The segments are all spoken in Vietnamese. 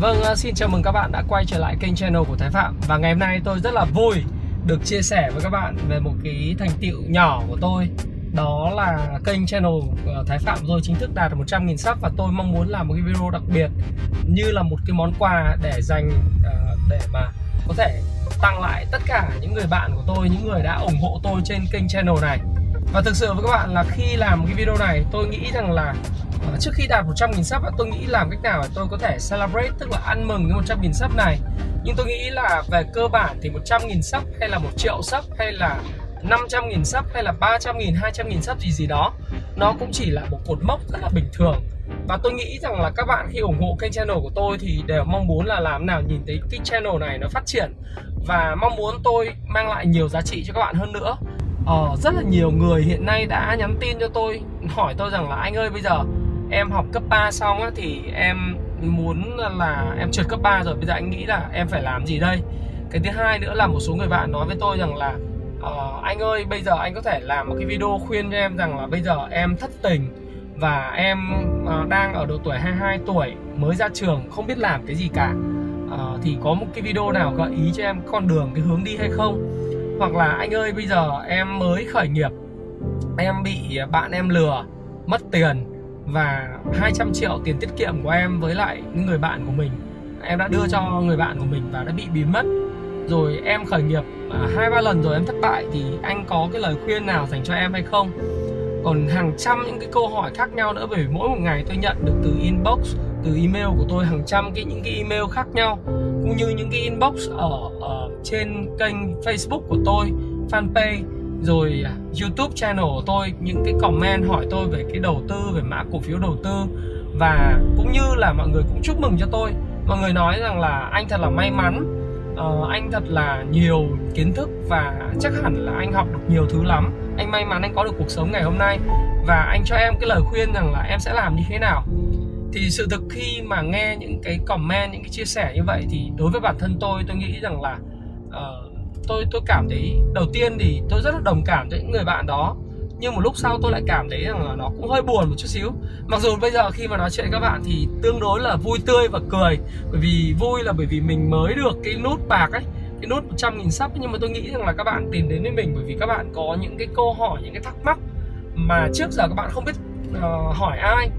Vâng, à, xin chào mừng các bạn đã quay trở lại kênh channel của Thái Phạm. Và ngày hôm nay tôi rất là vui được chia sẻ với các bạn về một cái thành tựu nhỏ của tôi. Đó là kênh channel của Thái Phạm rồi chính thức đạt được 100.000 sub Và tôi mong muốn làm một cái video đặc biệt như là một cái món quà để dành à, để mà có thể tặng lại tất cả những người bạn của tôi, những người đã ủng hộ tôi trên kênh channel này và thực sự với các bạn là khi làm cái video này tôi nghĩ rằng là ờ, trước khi đạt 100.000 sub tôi nghĩ làm cách nào để tôi có thể celebrate tức là ăn mừng cái 100.000 sub này. Nhưng tôi nghĩ là về cơ bản thì 100.000 sub hay là một triệu sub hay là 500.000 sub hay là 300.000, 200.000 sub gì gì đó nó cũng chỉ là một cột mốc rất là bình thường. Và tôi nghĩ rằng là các bạn khi ủng hộ kênh channel của tôi thì đều mong muốn là làm nào nhìn thấy cái channel này nó phát triển. Và mong muốn tôi mang lại nhiều giá trị cho các bạn hơn nữa ờ, rất là nhiều người hiện nay đã nhắn tin cho tôi hỏi tôi rằng là anh ơi bây giờ em học cấp 3 xong á, thì em muốn là em trượt cấp 3 rồi bây giờ anh nghĩ là em phải làm gì đây? Cái thứ hai nữa là một số người bạn nói với tôi rằng là uh, anh ơi bây giờ anh có thể làm một cái video khuyên cho em rằng là bây giờ em thất tình và em uh, đang ở độ tuổi 22 tuổi mới ra trường không biết làm cái gì cả. Uh, thì có một cái video nào gợi ý cho em con đường cái hướng đi hay không? Hoặc là anh ơi, bây giờ em mới khởi nghiệp, em bị bạn em lừa, mất tiền và 200 triệu tiền tiết kiệm của em với lại những người bạn của mình. Em đã đưa cho người bạn của mình và đã bị biến mất. Rồi em khởi nghiệp à, hai, ba lần rồi em thất bại thì anh có cái lời khuyên nào dành cho em hay không? Còn hàng trăm những cái câu hỏi khác nhau nữa bởi vì mỗi một ngày tôi nhận được từ inbox, từ email của tôi hàng trăm cái, những cái email khác nhau cũng như những cái inbox ở, ở trên kênh Facebook của tôi fanpage rồi à, YouTube channel của tôi những cái comment hỏi tôi về cái đầu tư về mã cổ phiếu đầu tư. Và cũng như là mọi người cũng chúc mừng cho tôi. Mọi người nói rằng là anh thật là may mắn uh, anh thật là nhiều kiến thức và chắc hẳn là anh học được nhiều thứ lắm. Anh may mắn anh có được cuộc sống ngày hôm nay. Và anh cho em cái lời khuyên rằng là em sẽ làm như thế nào thì sự thực khi mà nghe những cái comment những cái chia sẻ như vậy thì đối với bản thân tôi tôi nghĩ rằng là uh, tôi tôi cảm thấy đầu tiên thì tôi rất là đồng cảm cho những người bạn đó. Nhưng một lúc sau tôi lại cảm thấy rằng là nó cũng hơi buồn một chút xíu. Mặc dù bây giờ khi mà nói chuyện với các bạn thì tương đối là vui tươi và cười. Bởi vì vui là bởi vì mình mới được cái nút bạc ấy cái nút 100 nghìn sắp nhưng mà tôi nghĩ rằng là các bạn tìm đến với mình bởi vì các bạn có những cái câu hỏi những cái thắc mắc mà trước giờ các bạn không biết uh, hỏi ai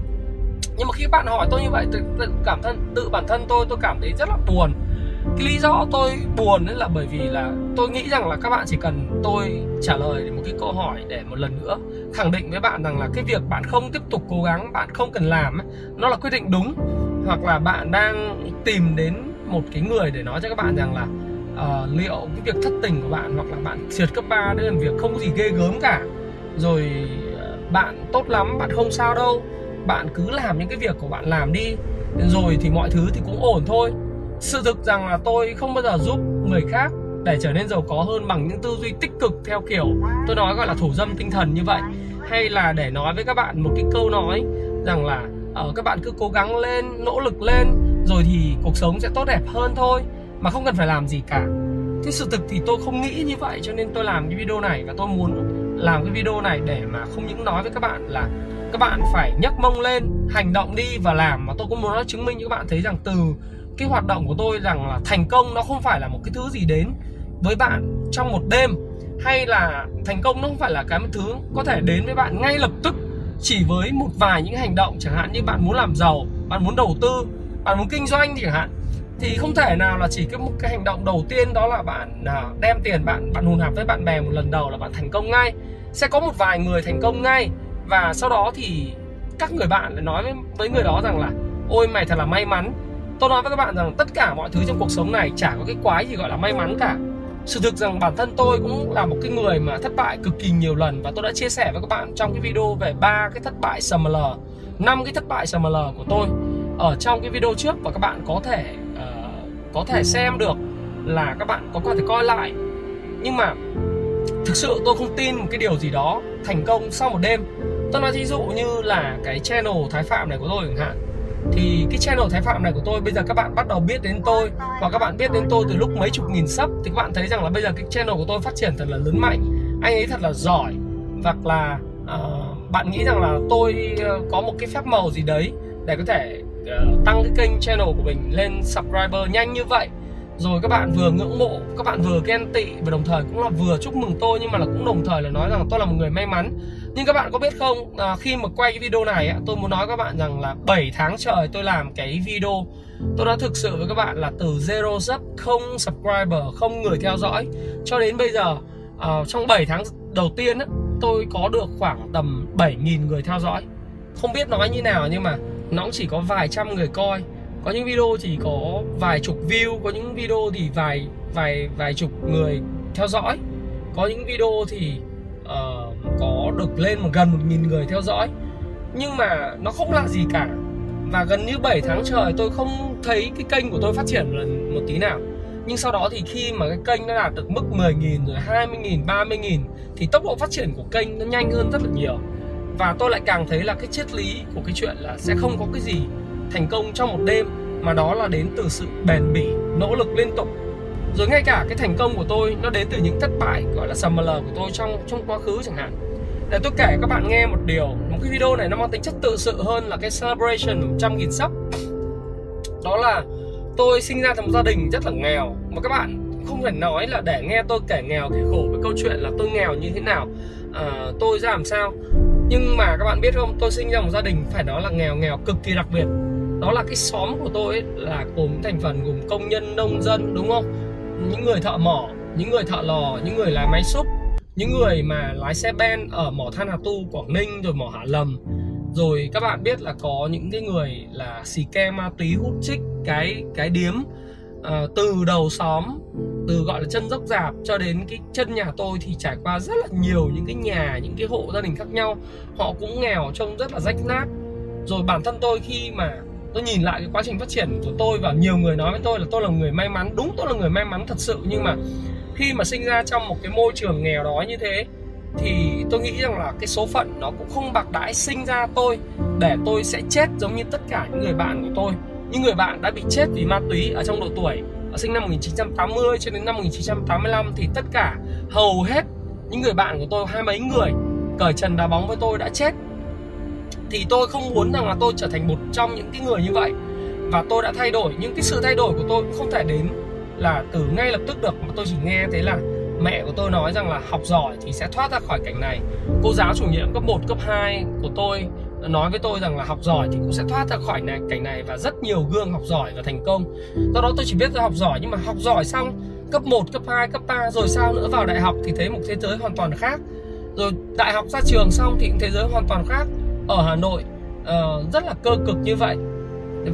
nhưng mà khi bạn hỏi tôi như vậy tự, tự cảm thân tự bản thân tôi tôi cảm thấy rất là buồn. Cái lý do tôi buồn là bởi vì là tôi nghĩ rằng là các bạn chỉ cần tôi trả lời một cái câu hỏi để một lần nữa khẳng định với bạn rằng là cái việc bạn không tiếp tục cố gắng bạn không cần làm nó là quyết định đúng. Hoặc là bạn đang tìm đến một cái người để nói cho các bạn rằng là uh, liệu cái việc thất tình của bạn hoặc là bạn trượt cấp 3 đấy là việc không có gì ghê gớm cả. Rồi uh, bạn tốt lắm bạn không sao đâu bạn cứ làm những cái việc của bạn làm đi. Rồi thì mọi thứ thì cũng ổn thôi. Sự thực rằng là tôi không bao giờ giúp người khác để trở nên giàu có hơn bằng những tư duy tích cực theo kiểu tôi nói gọi là thủ dâm tinh thần như vậy. Hay là để nói với các bạn một cái câu nói rằng là ở uh, các bạn cứ cố gắng lên nỗ lực lên rồi thì cuộc sống sẽ tốt đẹp hơn thôi mà không cần phải làm gì cả. Thế sự thực thì tôi không nghĩ như vậy cho nên tôi làm cái video này và tôi muốn làm cái video này để mà không những nói với các bạn là các bạn phải nhấc mông lên hành động đi và làm. Mà tôi cũng muốn nó chứng minh cho các bạn thấy rằng từ cái hoạt động của tôi rằng là thành công nó không phải là một cái thứ gì đến với bạn trong một đêm hay là thành công nó không phải là cái một thứ có thể đến với bạn ngay lập tức chỉ với một vài những hành động chẳng hạn như bạn muốn làm giàu bạn muốn đầu tư bạn muốn kinh doanh chẳng hạn. Thì không thể nào là chỉ cái một cái hành động đầu tiên đó là bạn à, đem tiền bạn bạn hùn hạp với bạn bè một lần đầu là bạn thành công ngay. Sẽ có một vài người thành công ngay và sau đó thì các người bạn lại nói với, với người đó rằng là ôi mày thật là may mắn. Tôi nói với các bạn rằng tất cả mọi thứ trong cuộc sống này chả có cái quái gì gọi là may mắn cả. Sự thực rằng bản thân tôi cũng là một cái người mà thất bại cực kỳ nhiều lần và tôi đã chia sẻ với các bạn trong cái video về ba cái thất bại SML năm cái thất bại SML của tôi ở trong cái video trước và các bạn có thể uh, có thể xem được là các bạn có có thể coi lại. Nhưng mà thực sự tôi không tin một cái điều gì đó thành công sau một đêm tôi nói thí dụ như là cái channel thái phạm này của tôi chẳng hạn. Thì cái channel thái phạm này của tôi bây giờ các bạn bắt đầu biết đến tôi và các bạn biết đến tôi từ lúc mấy chục nghìn sub thì các bạn thấy rằng là bây giờ cái channel của tôi phát triển thật là lớn mạnh anh ấy thật là giỏi hoặc là uh, bạn nghĩ rằng là tôi ờ, có một cái phép màu gì đấy để có thể uh, tăng cái kênh channel của mình lên subscriber nhanh như vậy rồi các bạn vừa ngưỡng mộ các bạn vừa ghen tị và đồng thời cũng là vừa chúc mừng tôi nhưng mà là cũng đồng thời là nói rằng tôi là một người may mắn. Nhưng các bạn có biết không à, khi mà quay cái video này tôi muốn nói các bạn rằng là 7 tháng trời tôi làm cái video. Tôi đã thực sự với các bạn là từ zero sub không subscriber không người theo dõi. Cho đến bây giờ à, trong 7 tháng đầu tiên tôi có được khoảng tầm 7.000 người theo dõi. Không biết nói như nào nhưng mà nó cũng chỉ có vài trăm người coi có những video chỉ có vài chục view có những video thì vài vài vài chục người theo dõi. Có những video thì uh, có được lên một gần một nghìn người theo dõi. Nhưng mà nó không là gì cả. Và gần như 7 tháng trời tôi không thấy cái kênh của tôi phát triển lần một tí nào. Nhưng sau đó thì khi mà cái kênh nó đạt được mức 10.000 rồi 20.000, 30.000 thì tốc độ phát triển của kênh nó nhanh hơn rất là nhiều. Và tôi lại càng thấy là cái triết lý của cái chuyện là sẽ không có cái gì thành công trong một đêm mà đó là đến từ sự bền bỉ nỗ lực liên tục. Rồi ngay cả cái thành công của tôi nó đến từ những thất bại gọi là summer của tôi trong trong quá khứ chẳng hạn. Để tôi kể các bạn nghe một điều một cái video này nó mang tính chất tự sự hơn là cái celebration 100 nghìn sub đó là tôi sinh ra trong một gia đình rất là nghèo mà các bạn không thể nói là để nghe tôi kể nghèo kể khổ với câu chuyện là tôi nghèo như thế nào. À, tôi ra làm sao? Nhưng mà các bạn biết không tôi sinh ra một gia đình phải nói là nghèo nghèo cực kỳ đặc biệt. Đó là cái xóm của tôi ấy, là gồm thành phần gồm công nhân nông dân đúng không? Những người thợ mỏ những người thợ lò những người lái máy xúc những người mà lái xe ben ở mỏ than Hà Tu Quảng Ninh rồi mỏ Hạ Lầm. Rồi các bạn biết là có những cái người là xì ke ma túy hút chích cái cái điếm uh, từ đầu xóm từ gọi là chân dốc dạp cho đến cái chân nhà tôi thì trải qua rất là nhiều những cái nhà, những cái hộ gia đình khác nhau. Họ cũng nghèo trông rất là rách nát. Rồi bản thân tôi khi mà tôi nhìn lại cái quá trình phát triển của tôi và nhiều người nói với tôi là tôi là người may mắn, đúng tôi là người may mắn thật sự, nhưng mà khi mà sinh ra trong một cái môi trường nghèo đói như thế thì tôi nghĩ rằng là cái số phận nó cũng không bạc đãi sinh ra tôi để tôi sẽ chết giống như tất cả những người bạn của tôi. Những người bạn đã bị chết vì ma túy ở trong độ tuổi sinh năm 1980 cho đến năm 1985 thì tất cả hầu hết những người bạn của tôi hai mấy người cởi trần đá bóng với tôi đã chết. Thì tôi không muốn rằng là tôi trở thành một trong những cái người như vậy. Và tôi đã thay đổi những cái sự thay đổi của tôi cũng không thể đến là từ ngay lập tức được. Mà tôi chỉ nghe thấy là mẹ của tôi nói rằng là học giỏi thì sẽ thoát ra khỏi cảnh này. Cô giáo chủ nhiệm cấp 1, cấp 2 của tôi nói với tôi rằng là học giỏi thì cũng sẽ thoát ra khỏi này, cảnh này và rất nhiều gương học giỏi và thành công. Do đó tôi chỉ biết là học giỏi nhưng mà học giỏi xong cấp 1, cấp 2, cấp 3 rồi sao nữa vào đại học thì thấy một thế giới hoàn toàn khác. Rồi đại học ra trường xong thì thế giới hoàn toàn khác. Ở Hà Nội uh, rất là cơ cực như vậy.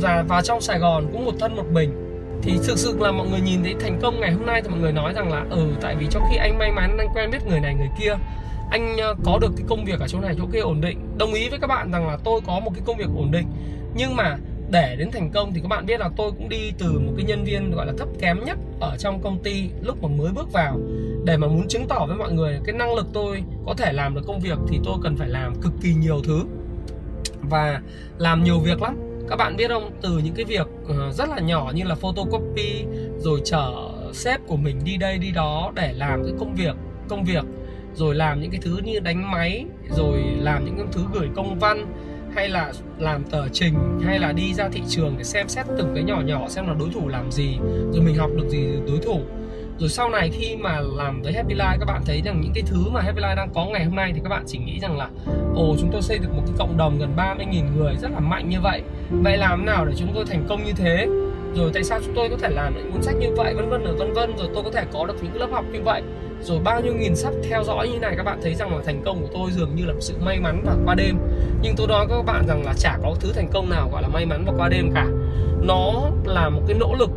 Và vào trong Sài Gòn cũng một thân một mình. Thì thực sự là mọi người nhìn thấy thành công ngày hôm nay thì mọi người nói rằng là ừ tại vì trong khi anh may mắn anh quen biết người này người kia anh ờ, có được cái công việc ở chỗ này, chỗ kia ổn định. Đồng ý với các bạn rằng là tôi có một cái công việc ổn định. Nhưng mà để đến thành công thì các bạn biết là tôi cũng đi từ một cái nhân viên gọi là thấp kém nhất ở trong công ty lúc mà mới bước vào. Để mà muốn chứng tỏ với mọi người cái năng lực tôi có thể làm được công việc thì tôi cần phải làm cực kỳ nhiều thứ và làm nhiều việc lắm. Các bạn biết không? Từ những cái việc ờ, rất là nhỏ như là photocopy, rồi chở sếp của mình đi đây, đi đó để làm cái công việc công việc rồi làm những cái thứ như đánh máy, rồi làm những cái thứ gửi công văn, hay là làm tờ trình, hay là đi ra thị trường để xem xét từng cái nhỏ nhỏ xem là đối thủ làm gì, rồi mình học được gì từ đối thủ. Rồi sau này khi mà làm với Happy Life, các bạn thấy rằng những cái thứ mà Happy Life đang có ngày hôm nay thì các bạn chỉ nghĩ rằng là, ồ, chúng tôi xây được một cái cộng đồng gần 30.000 người, rất là mạnh như vậy. Vậy làm nào để chúng tôi thành công như thế? Rồi tại sao chúng tôi có thể làm những cuốn sách như vậy, vân vân vân vân, rồi tôi có thể có được những lớp học như vậy? Rồi bao nhiêu nghìn sắp theo dõi như này, các bạn thấy rằng là thành công của tôi dường như là một sự may mắn và qua đêm. Nhưng tôi nói với các bạn rằng là chả có thứ thành công nào gọi là may mắn và qua đêm cả. Nó là một cái nỗ lực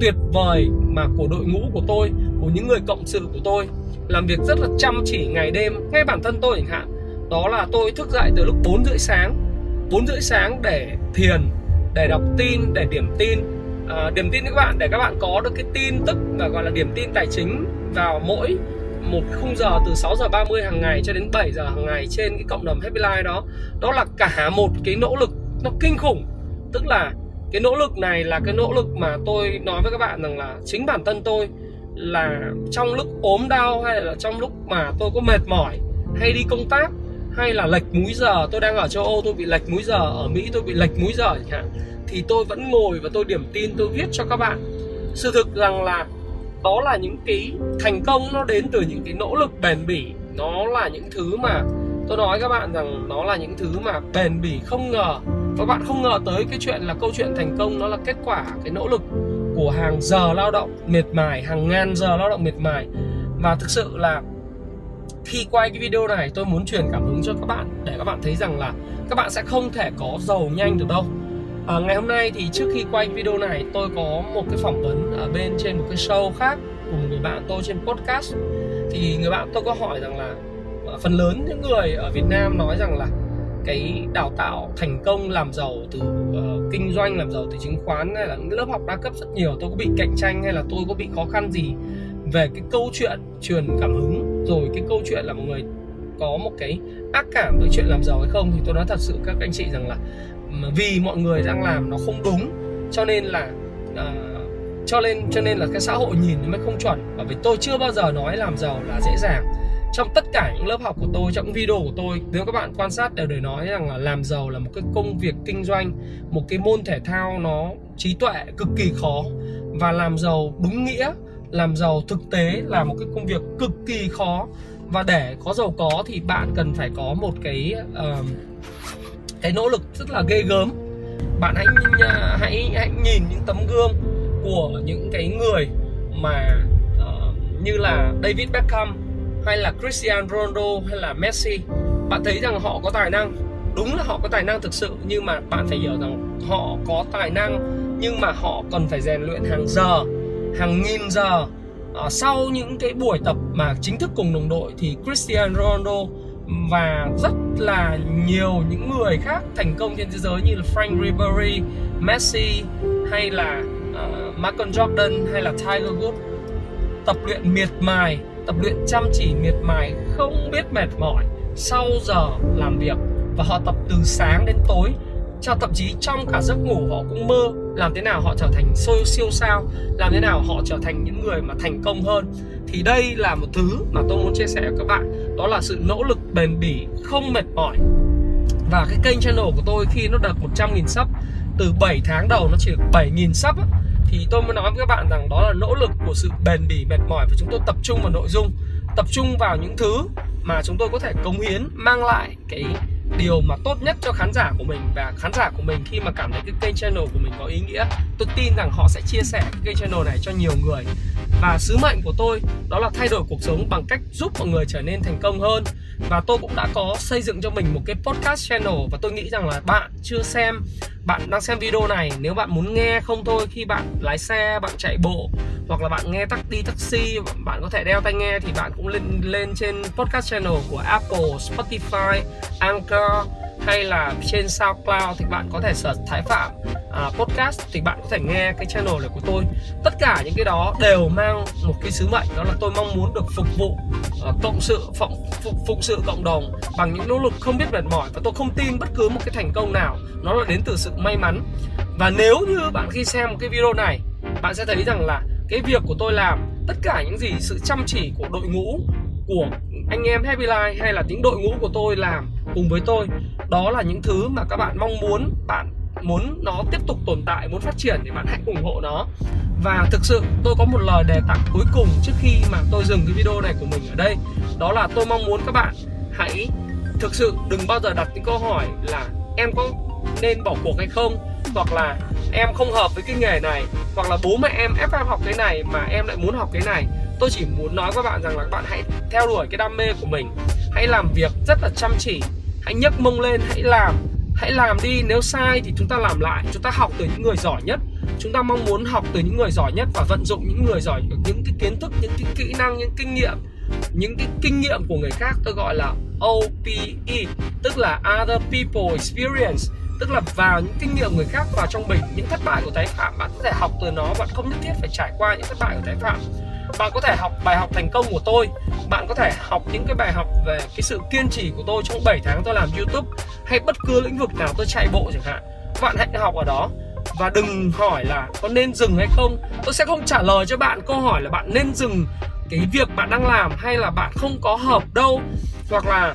tuyệt vời mà của đội ngũ của tôi, của những người cộng sự của tôi. Làm việc rất là chăm chỉ ngày đêm, ngay bản thân tôi chẳng hạn. Đó là tôi thức dậy từ lúc 4 rưỡi sáng. 4 rưỡi sáng để thiền, để đọc tin, để điểm tin. Ờ, điểm tin các bạn, để các bạn có được cái tin tức và gọi là điểm tin tài chính vào mỗi một khung giờ từ 6 giờ 30 hàng ngày cho đến 7 giờ hàng ngày trên cái cộng đồng Happy Life đó đó là cả một cái nỗ lực nó kinh khủng. Tức là cái nỗ lực này là cái nỗ lực mà tôi nói với các bạn rằng là chính bản thân tôi là trong lúc ốm đau hay là trong lúc mà tôi có mệt mỏi hay đi công tác hay là lệch múi giờ, tôi đang ở châu Âu tôi bị lệch múi giờ, ở Mỹ tôi bị lệch múi giờ chẳng hạn thì tôi vẫn ngồi và tôi điểm tin, tôi viết cho các bạn. Sự thực rằng là đó là những cái thành công, nó đến từ những cái nỗ lực bền bỉ. Nó là những thứ mà tôi nói các bạn rằng nó là những thứ mà bền bỉ không ngờ. Các bạn không ngờ tới cái chuyện là câu chuyện thành công nó là kết quả cái nỗ lực của hàng giờ lao động mệt mài, hàng ngàn giờ lao động mệt mài. Và thực sự là khi quay cái video này, tôi muốn truyền cảm hứng cho các bạn để các bạn thấy rằng là các bạn sẽ không thể có giàu nhanh được đâu à, ngày hôm nay thì trước khi quay video này tôi có một cái phỏng vấn ở bên trên một cái show khác cùng người bạn tôi trên podcast. Thì người bạn tôi có hỏi rằng là ờ, phần lớn những người ở Việt Nam nói rằng là cái đào tạo thành công làm giàu từ uh, kinh doanh làm giàu từ chứng khoán hay là những lớp học đa cấp rất nhiều tôi có bị cạnh tranh hay là tôi có bị khó khăn gì về cái câu chuyện truyền cảm hứng rồi cái câu chuyện là một người có một cái ác cảm với chuyện làm giàu hay không? Thì tôi nói thật sự các anh chị rằng là vì mọi người đang làm nó không đúng cho nên là uh, cho nên cho nên là cái xã hội nhìn nó mới không chuẩn. Bởi vì tôi chưa bao giờ nói làm giàu là dễ dàng. Trong tất cả những lớp học của tôi trong video của tôi nếu các bạn quan sát đều để nói rằng là làm giàu là một cái công việc kinh doanh một cái môn thể thao nó trí tuệ cực kỳ khó. Và làm giàu đúng nghĩa làm giàu thực tế là một cái công việc cực kỳ khó. Và để có giàu có thì bạn cần phải có một cái uh, cái nỗ lực rất là ghê gớm. Bạn hãy à, hãy hãy nhìn những tấm gương của những cái người mà uh, như là David Beckham hay là Cristiano Ronaldo hay là Messi. Bạn thấy rằng họ có tài năng. Đúng là họ có tài năng thực sự nhưng mà bạn phải hiểu rằng họ có tài năng nhưng mà họ cần phải rèn luyện hàng giờ hàng nghìn giờ. À, sau những cái buổi tập mà chính thức cùng đồng đội thì Cristiano Ronaldo và rất là nhiều những người khác thành công trên thế giới như là Frank Ribery, Messi hay là uh, Michael Jordan hay là Tiger Woods. Tập luyện miệt mài, tập luyện chăm chỉ miệt mài không biết mệt mỏi sau giờ làm việc. Và họ tập từ sáng đến tối cho thậm chí trong cả giấc ngủ họ cũng mơ làm thế nào họ trở thành siêu siêu sao, làm thế nào họ trở thành những người mà thành công hơn. Thì đây là một thứ mà tôi muốn chia sẻ với các bạn, đó là sự nỗ lực bền bỉ, không mệt mỏi. Và cái kênh channel của tôi khi nó đạt 100.000 sub, từ 7 tháng đầu nó chỉ được 7.000 sub thì tôi mới nói với các bạn rằng đó là nỗ lực của sự bền bỉ, mệt mỏi và chúng tôi tập trung vào nội dung, tập trung vào những thứ mà chúng tôi có thể cống hiến, mang lại cái điều mà tốt nhất cho khán giả của mình và khán giả của mình khi mà cảm thấy cái kênh channel của mình có ý nghĩa tôi tin rằng họ sẽ chia sẻ cái kênh channel này cho nhiều người. Và sứ mệnh của tôi đó là thay đổi cuộc sống bằng cách giúp mọi người trở nên thành công hơn. Và tôi cũng đã có xây dựng cho mình một cái podcast channel và tôi nghĩ rằng là bạn chưa xem bạn đang xem video này nếu bạn muốn nghe không thôi khi bạn lái xe bạn chạy bộ hoặc là bạn nghe tắc đi taxi bạn có thể đeo tai nghe thì bạn cũng lên lên trên podcast channel của Apple, Spotify, Anchor hay là trên SoundCloud thì bạn có thể search Thái Phạm. À, podcast thì bạn có thể nghe cái channel này của tôi. Tất cả những cái đó đều mang một cái sứ mệnh đó là tôi mong muốn được phục vụ uh, cộng sự phụng, phục, phụng sự cộng đồng bằng những nỗ lực không biết mệt mỏi và tôi không tin bất cứ một cái thành công nào nó là đến từ sự may mắn. Và nếu như bạn khi xem cái video này bạn sẽ thấy rằng là cái việc của tôi làm tất cả những gì sự chăm chỉ của đội ngũ của anh em Happy Life hay là những đội ngũ của tôi làm cùng với tôi đó là những thứ mà các bạn mong muốn bạn muốn nó tiếp tục tồn tại, muốn phát triển thì bạn hãy ủng hộ nó. Và thực sự, tôi có một lời đề tặng cuối cùng trước khi mà tôi dừng cái video này của mình ở đây. Đó là tôi mong muốn các bạn hãy thực sự đừng bao giờ đặt những câu hỏi là em có nên bỏ cuộc hay không, hoặc là em không hợp với cái nghề này, hoặc là bố mẹ em ép em học cái này mà em lại muốn học cái này. Tôi chỉ muốn nói với bạn rằng là các bạn hãy theo đuổi cái đam mê của mình. Hãy làm việc rất là chăm chỉ. Hãy nhấc mông lên, hãy làm hãy làm đi, nếu sai thì chúng ta làm lại. Chúng ta học từ những người giỏi nhất. Chúng ta mong muốn học từ những người giỏi nhất và vận dụng những người giỏi, những cái kiến thức, những cái kỹ năng, những kinh nghiệm, những cái kinh nghiệm của người khác tôi gọi là OPE tức là other people experience. Tức là vào những kinh nghiệm người khác vào trong mình, những thất bại của tái phạm. Bạn có thể học từ nó, bạn không nhất thiết phải trải qua những thất bại của tái phạm bạn có thể học bài học thành công của tôi. Bạn có thể học những cái bài học về cái sự kiên trì của tôi trong 7 tháng tôi làm youtube hay bất cứ lĩnh vực nào tôi chạy bộ chẳng hạn. Bạn hãy học ở đó. Và đừng hỏi là có nên dừng hay không. Tôi sẽ không trả lời cho bạn câu hỏi là bạn nên dừng cái việc bạn đang làm hay là bạn không có hợp đâu. Hoặc là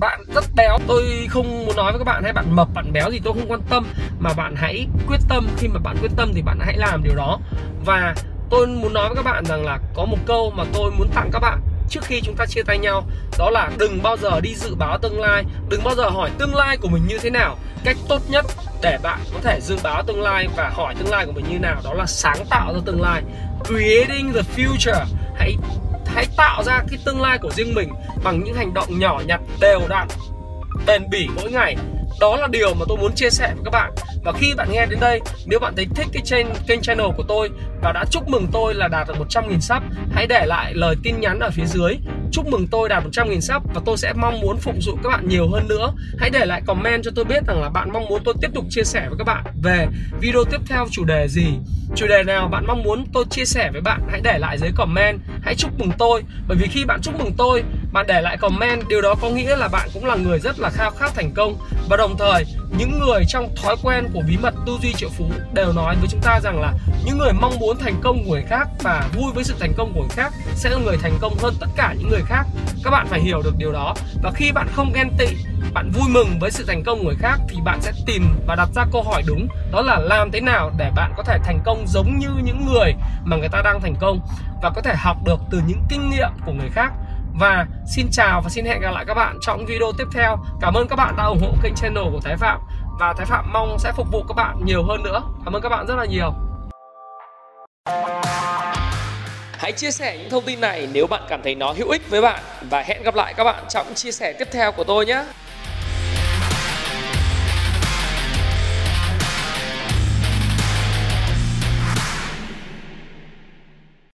bạn rất béo. Tôi không muốn nói với các bạn hay bạn mập, bạn béo thì tôi không quan tâm. Mà bạn hãy quyết tâm. Khi mà bạn quyết tâm thì bạn hãy làm điều đó. Và tôi muốn nói với các bạn rằng là có một câu mà tôi muốn tặng các bạn trước khi chúng ta chia tay nhau, đó là đừng bao giờ đi dự báo tương lai, đừng bao giờ hỏi tương lai của mình như thế nào. Cách tốt nhất để bạn có thể dự báo tương lai và hỏi tương lai của mình như nào đó là sáng tạo ra tương lai. Creating the future. Hãy hãy tạo ra cái tương lai của riêng mình bằng những hành động nhỏ nhặt, đều đặn, bền bỉ mỗi ngày. Đó là điều mà tôi muốn chia sẻ với các bạn và khi bạn nghe đến đây, nếu bạn thấy thích cái trên, kênh channel của tôi và đã chúc mừng tôi là đạt được 100.000 sub, hãy để lại lời tin nhắn ở phía dưới. Chúc mừng tôi đạt 100.000 sub và tôi sẽ mong muốn phụng sự các bạn nhiều hơn nữa. Hãy để lại comment cho tôi biết rằng là bạn mong muốn tôi tiếp tục chia sẻ với các bạn về video tiếp theo chủ đề gì. Chủ đề nào bạn mong muốn tôi chia sẻ với bạn, hãy để lại dưới comment. Hãy chúc mừng tôi, bởi vì khi bạn chúc mừng tôi, bạn để lại comment, điều đó có nghĩa là bạn cũng là người rất là khao khát thành công. Và đồng thời những người trong thói quen của bí mật tư duy triệu phú đều nói với chúng ta rằng là những người mong muốn thành công của người khác và vui với sự thành công của người khác sẽ là người thành công hơn tất cả những người khác. Các bạn phải hiểu được điều đó. Và khi bạn không ghen tị, bạn vui mừng với sự thành công của người khác thì bạn sẽ tìm và đặt ra câu hỏi đúng. Đó là làm thế nào để bạn có thể thành công giống như những người mà người ta đang thành công và có thể học được từ những kinh nghiệm của người khác và xin chào và xin hẹn gặp lại các bạn trong video tiếp theo. Cảm ơn các bạn đã ủng hộ kênh channel của Thái Phạm. Và Thái Phạm mong sẽ phục vụ các bạn nhiều hơn nữa. Cảm ơn các bạn rất là nhiều. Hãy chia sẻ những thông tin này nếu bạn cảm thấy nó hữu ích với bạn. Và hẹn gặp lại các bạn trong chia sẻ tiếp theo của tôi nhé.